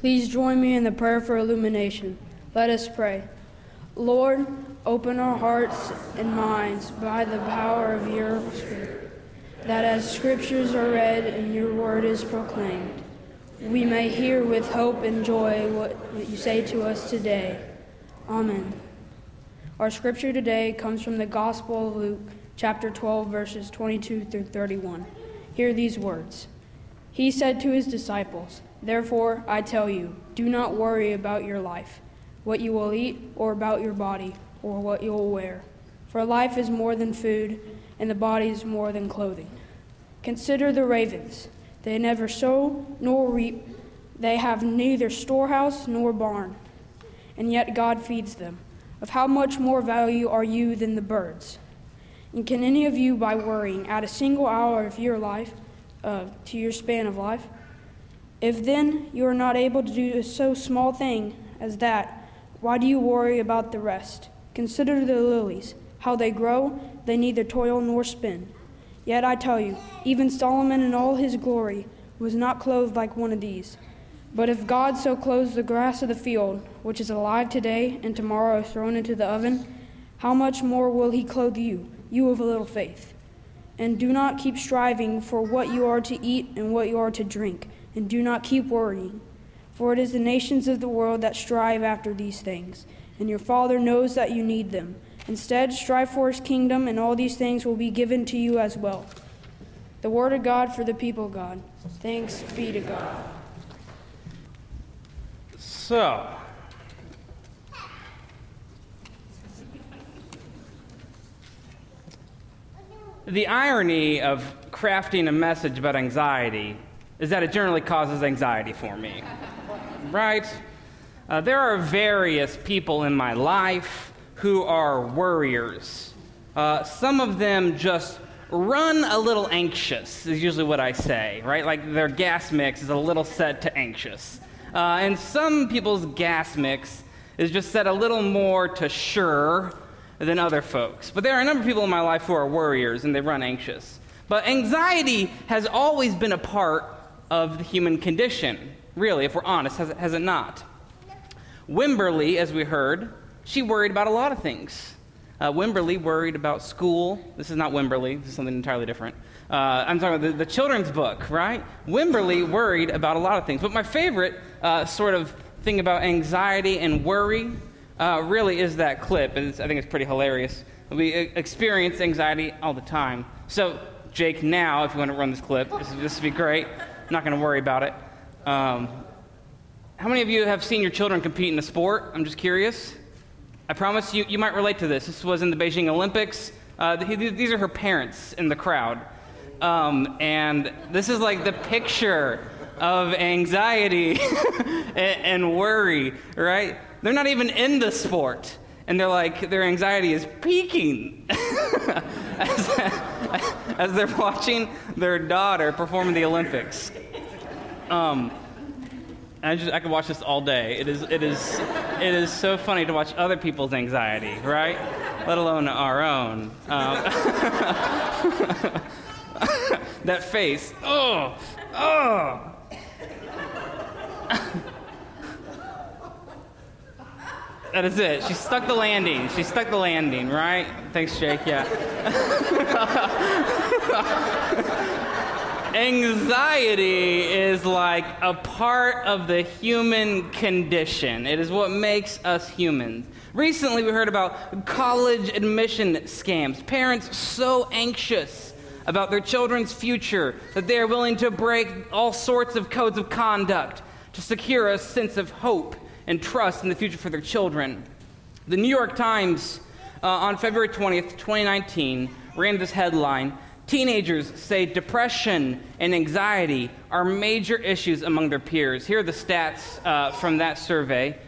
Please join me in the prayer for illumination. Let us pray. Lord, open our hearts and minds by the power of your Spirit, that as scriptures are read and your word is proclaimed, we may hear with hope and joy what, what you say to us today. Amen. Our scripture today comes from the Gospel of Luke, chapter 12, verses 22 through 31. Hear these words He said to his disciples, Therefore, I tell you, do not worry about your life, what you will eat, or about your body, or what you will wear. For life is more than food, and the body is more than clothing. Consider the ravens. They never sow nor reap, they have neither storehouse nor barn, and yet God feeds them. Of how much more value are you than the birds? And can any of you, by worrying, add a single hour of your life uh, to your span of life? If then you are not able to do a so small thing as that, why do you worry about the rest? Consider the lilies, how they grow, they neither toil nor spin. Yet I tell you, even Solomon in all his glory was not clothed like one of these. But if God so clothes the grass of the field, which is alive today and tomorrow is thrown into the oven, how much more will he clothe you, you of little faith? And do not keep striving for what you are to eat and what you are to drink and do not keep worrying. For it is the nations of the world that strive after these things, and your Father knows that you need them. Instead, strive for his kingdom, and all these things will be given to you as well. The word of God for the people God. Thanks be to God. So, the irony of crafting a message about anxiety is that it generally causes anxiety for me. right? Uh, there are various people in my life who are worriers. Uh, some of them just run a little anxious, is usually what I say, right? Like their gas mix is a little set to anxious. Uh, and some people's gas mix is just set a little more to sure than other folks. But there are a number of people in my life who are worriers and they run anxious. But anxiety has always been a part of the human condition, really, if we're honest, has it, has it not? Wemberly, as we heard, she worried about a lot of things. Uh, Wemberly worried about school. This is not Wemberly, this is something entirely different. Uh, I'm talking about the, the, children's book, right? Wemberly worried about a lot of things. But my favorite uh, sort of thing about anxiety and worry uh, really is that clip. And I think it's pretty hilarious. We experience anxiety all the time. So, Jake, now, if you want to run this clip, this, this would be great. I'm not going to worry about it. Um, how many of you have seen your children compete in a sport? I'm just curious. I promise you, you might relate to this. This was in the Beijing Olympics. Uh, these are her parents in the crowd. Um, and this is like the picture of anxiety and worry, right? They're not even in the sport. And they're like, their anxiety is peaking as, as they're watching their daughter perform in the Olympics. Um, I just I could watch this all day. It is it is it is so funny to watch other people's anxiety, right? Let alone our own. Um, that face. Oh, oh. That is it. She stuck the landing. She stuck the landing, right? Thanks, Jake. Yeah. Anxiety is like a part of the human condition. It is what makes us humans. Recently, we heard about college admission scams. Parents so anxious about their children's future that they are willing to break all sorts of codes of conduct to secure a sense of hope and trust in the future for their children. The New York Times uh, on February 20th, 2019, ran this headline Teenagers say depression and anxiety are major issues among their peers. Here are the stats uh, from that survey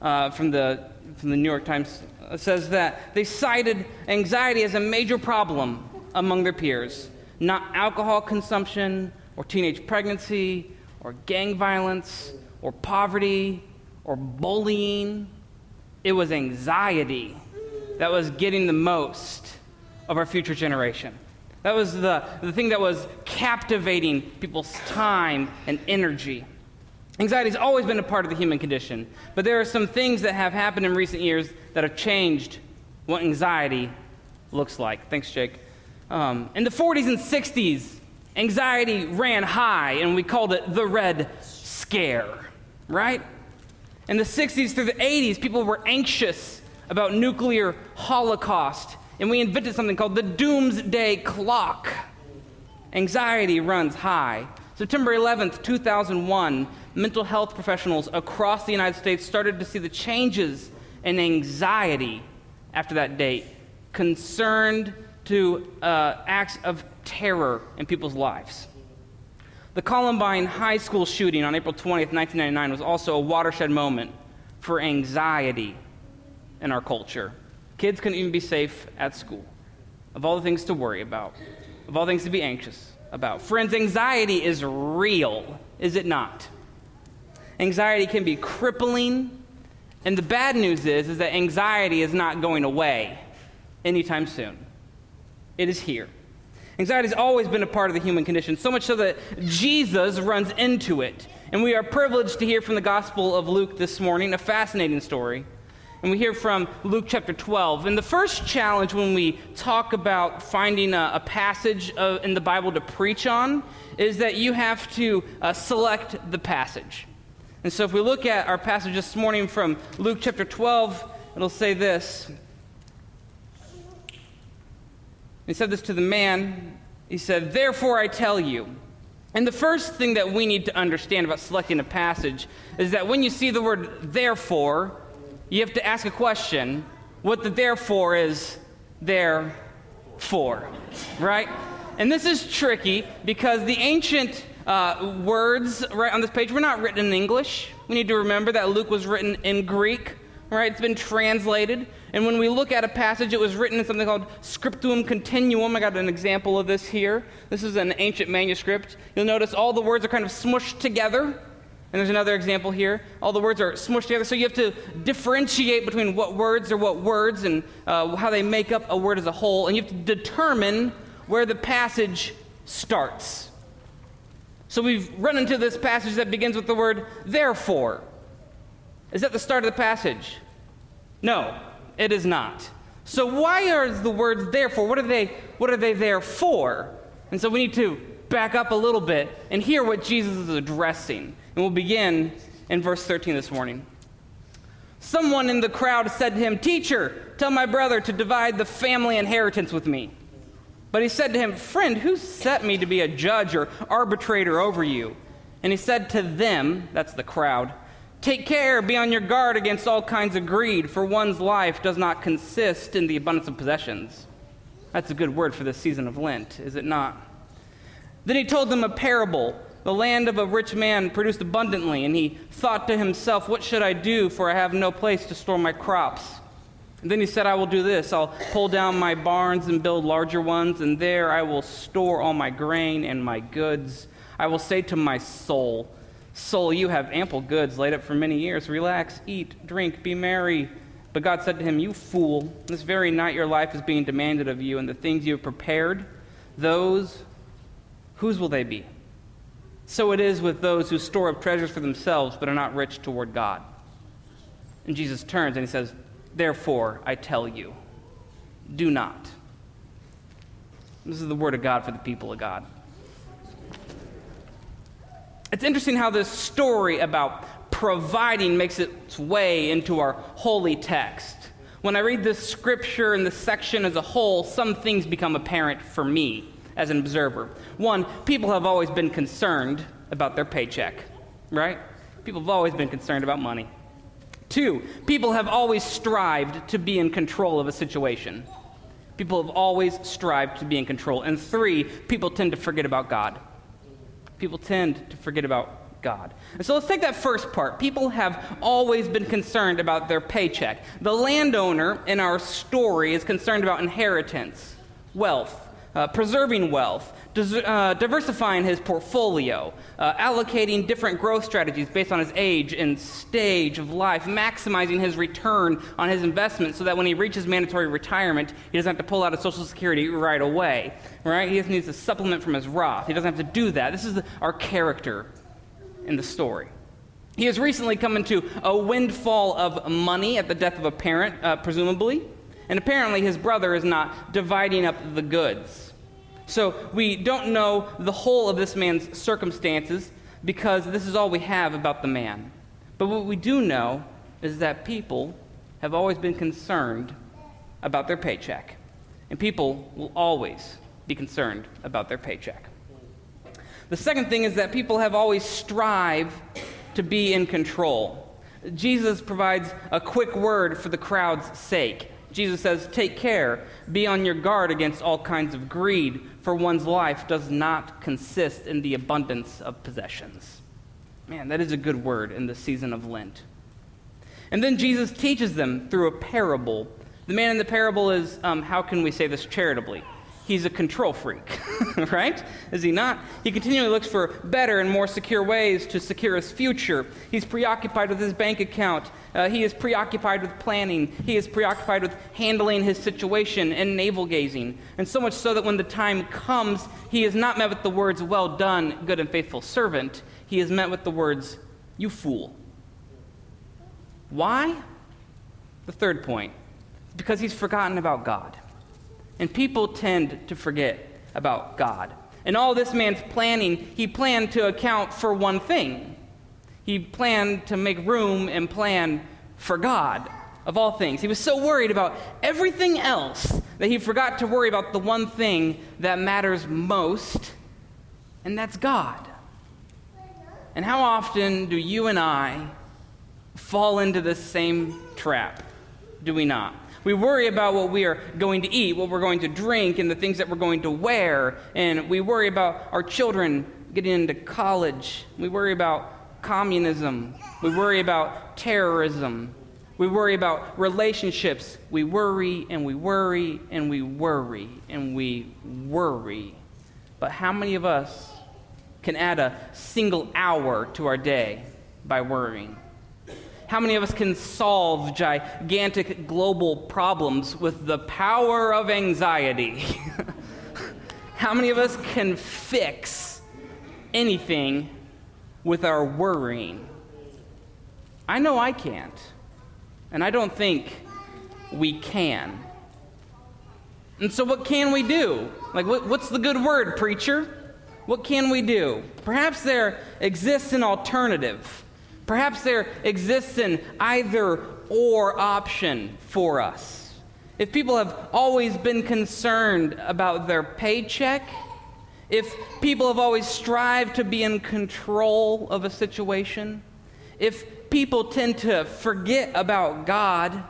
uh, from, the, from the New York Times. It says that they cited anxiety as a major problem among their peers, not alcohol consumption or teenage pregnancy or gang violence or poverty or bullying. It was anxiety that was getting the most of our future generation. That was the, the thing that was captivating people's time and energy. Anxiety has always been a part of the human condition, but there are some things that have happened in recent years that have changed what anxiety looks like. Thanks, Jake. Um, in the 40s and 60s, anxiety ran high, and we called it the Red Scare, right? In the 60s through the 80s, people were anxious about nuclear holocaust, and we invented something called the doomsday clock. Anxiety runs high. September 11th, 2001, mental health professionals across the United States started to see the changes in anxiety after that date, concerned to uh, acts of terror in people's lives. The Columbine High School shooting on April 20th, 1999, was also a watershed moment for anxiety in our culture. Kids couldn't even be safe at school. Of all the things to worry about, of all things to be anxious about. Friends, anxiety is real, is it not? Anxiety can be crippling, and the bad news is, is that anxiety is not going away anytime soon. It is here. Anxiety has always been a part of the human condition, so much so that Jesus runs into it. And we are privileged to hear from the Gospel of Luke this morning, a fascinating story. And we hear from Luke chapter 12. And the first challenge when we talk about finding a, a passage uh, in the Bible to preach on is that you have to uh, select the passage. And so if we look at our passage this morning from Luke chapter 12, it'll say this he said this to the man. He said, Therefore I tell you. And the first thing that we need to understand about selecting a passage is that when you see the word therefore, you have to ask a question what the therefore is there for, right? And this is tricky because the ancient uh, words right on this page were not written in English. We need to remember that Luke was written in Greek, right? It's been translated. And when we look at a passage, it was written in something called Scriptum Continuum. I got an example of this here. This is an ancient manuscript. You'll notice all the words are kind of smushed together. And there's another example here. All the words are smushed together. So you have to differentiate between what words are what words and uh, how they make up a word as a whole. And you have to determine where the passage starts. So we've run into this passage that begins with the word therefore. Is that the start of the passage? No. It is not. So why are the words therefore? What are they what are they there for? And so we need to back up a little bit and hear what Jesus is addressing. And we'll begin in verse 13 this morning. Someone in the crowd said to him, Teacher, tell my brother to divide the family inheritance with me. But he said to him, Friend, who set me to be a judge or arbitrator over you? And he said to them, that's the crowd, Take care, be on your guard against all kinds of greed, for one's life does not consist in the abundance of possessions. That's a good word for this season of Lent, is it not? Then he told them a parable. The land of a rich man produced abundantly, and he thought to himself, What should I do, for I have no place to store my crops? And then he said, I will do this I'll pull down my barns and build larger ones, and there I will store all my grain and my goods. I will say to my soul, Soul, you have ample goods laid up for many years. Relax, eat, drink, be merry. But God said to him, You fool, this very night your life is being demanded of you, and the things you have prepared, those, whose will they be? So it is with those who store up treasures for themselves, but are not rich toward God. And Jesus turns and he says, Therefore, I tell you, do not. This is the word of God for the people of God. It's interesting how this story about providing makes its way into our holy text. When I read this scripture and this section as a whole, some things become apparent for me as an observer. One, people have always been concerned about their paycheck, right? People have always been concerned about money. Two, people have always strived to be in control of a situation. People have always strived to be in control. And three, people tend to forget about God people tend to forget about God. And so let's take that first part. People have always been concerned about their paycheck. The landowner in our story is concerned about inheritance, wealth, uh, preserving wealth, uh, diversifying his portfolio, uh, allocating different growth strategies based on his age and stage of life, maximizing his return on his investment so that when he reaches mandatory retirement, he doesn't have to pull out of Social Security right away. Right? He just needs a supplement from his Roth. He doesn't have to do that. This is the, our character in the story. He has recently come into a windfall of money at the death of a parent, uh, presumably, and apparently his brother is not dividing up the goods. So we don't know the whole of this man's circumstances because this is all we have about the man. But what we do know is that people have always been concerned about their paycheck, and people will always be concerned about their paycheck. The second thing is that people have always strived to be in control. Jesus provides a quick word for the crowd's sake. Jesus says, Take care, be on your guard against all kinds of greed, for one's life does not consist in the abundance of possessions. Man, that is a good word in the season of Lent. And then Jesus teaches them through a parable. The man in the parable is, um, how can we say this charitably? He's a control freak, right? Is he not? He continually looks for better and more secure ways to secure his future. He's preoccupied with his bank account. Uh, he is preoccupied with planning. He is preoccupied with handling his situation and navel gazing. And so much so that when the time comes, he is not met with the words, Well done, good and faithful servant. He is met with the words, You fool. Why? The third point because he's forgotten about God. And people tend to forget about God. And all this man's planning, he planned to account for one thing. He planned to make room and plan for God, of all things. He was so worried about everything else that he forgot to worry about the one thing that matters most, and that's God. And how often do you and I fall into this same trap? Do we not? We worry about what we are going to eat, what we're going to drink, and the things that we're going to wear. And we worry about our children getting into college. We worry about communism. We worry about terrorism. We worry about relationships. We worry and we worry and we worry and we worry. But how many of us can add a single hour to our day by worrying? How many of us can solve gigantic global problems with the power of anxiety? How many of us can fix anything with our worrying? I know I can't. And I don't think we can. And so, what can we do? Like, what, what's the good word, preacher? What can we do? Perhaps there exists an alternative. Perhaps there exists an either or option for us. If people have always been concerned about their paycheck, if people have always strived to be in control of a situation, if people tend to forget about God,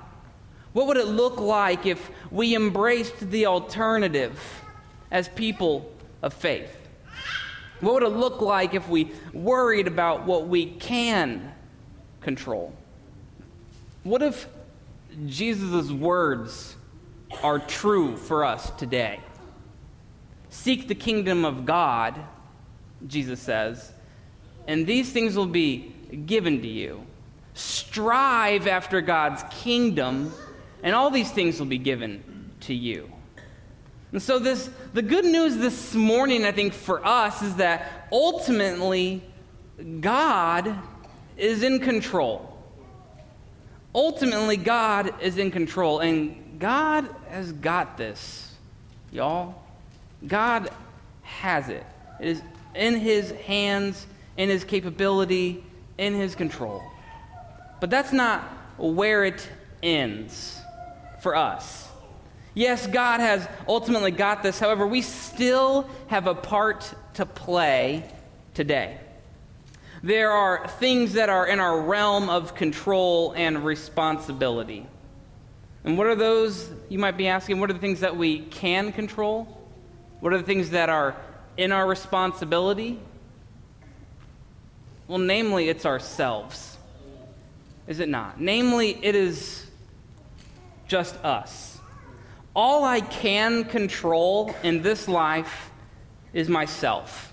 what would it look like if we embraced the alternative as people of faith? What would it look like if we worried about what we can control? What if Jesus' words are true for us today? Seek the kingdom of God, Jesus says, and these things will be given to you. Strive after God's kingdom, and all these things will be given to you. And so, this, the good news this morning, I think, for us is that ultimately, God is in control. Ultimately, God is in control, and God has got this, y'all. God has it. It is in His hands, in His capability, in His control. But that's not where it ends for us. Yes, God has ultimately got this. However, we still have a part to play today. There are things that are in our realm of control and responsibility. And what are those, you might be asking, what are the things that we can control? What are the things that are in our responsibility? Well, namely, it's ourselves. Is it not? Namely, it is just us all I can control in this life is myself.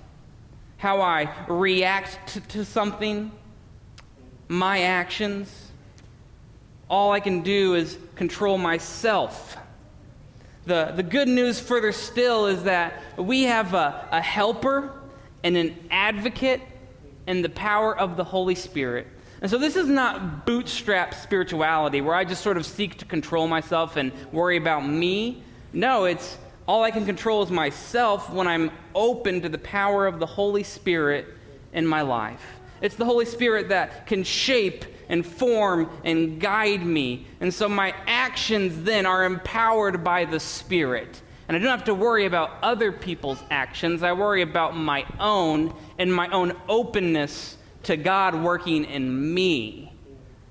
How I react to, to something, my actions. All I can do is control myself. The, the good news, further still, is that we have a, a helper and an advocate and the power of the Holy Spirit And so this is not bootstrap spirituality where I just sort of seek to control myself and worry about me. No, it's all I can control is myself when I'm open to the power of the Holy Spirit in my life. It's the Holy Spirit that can shape and form and guide me. And so my actions then are empowered by the Spirit. And I don't have to worry about other people's actions. I worry about my own and my own openness to God working in me.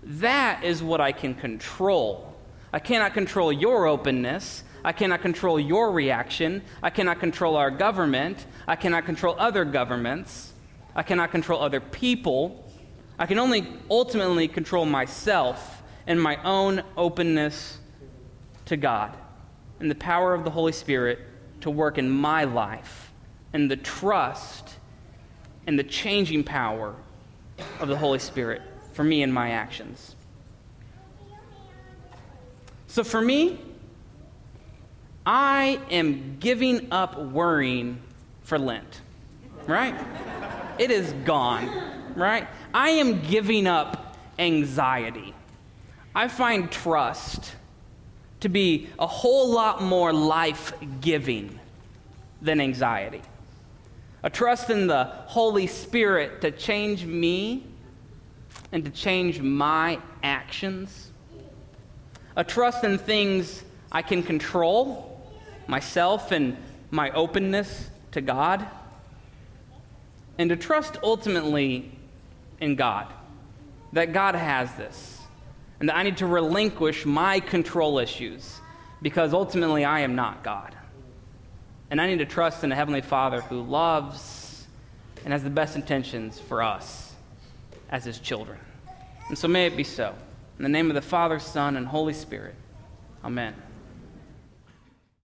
That is what I can control. I cannot control your openness. I cannot control your reaction. I cannot control our government. I cannot control other governments. I cannot control other people. I can only ultimately control myself and my own openness to God and the power of the Holy Spirit to work in my life and the trust and the changing power of the Holy Spirit for me and my actions. So for me, I am giving up worrying for Lent, right? It is gone, right? I am giving up anxiety. I find trust to be a whole lot more life giving than anxiety. A trust in the Holy Spirit to change me and to change my actions. A trust in things I can control myself and my openness to God, and to trust ultimately in God, that God has this, and that I need to relinquish my control issues because ultimately I am not God. And I need to trust in a Heavenly Father who loves and has the best intentions for us as His children. And so may it be so. In the name of the Father, Son, and Holy Spirit. Amen.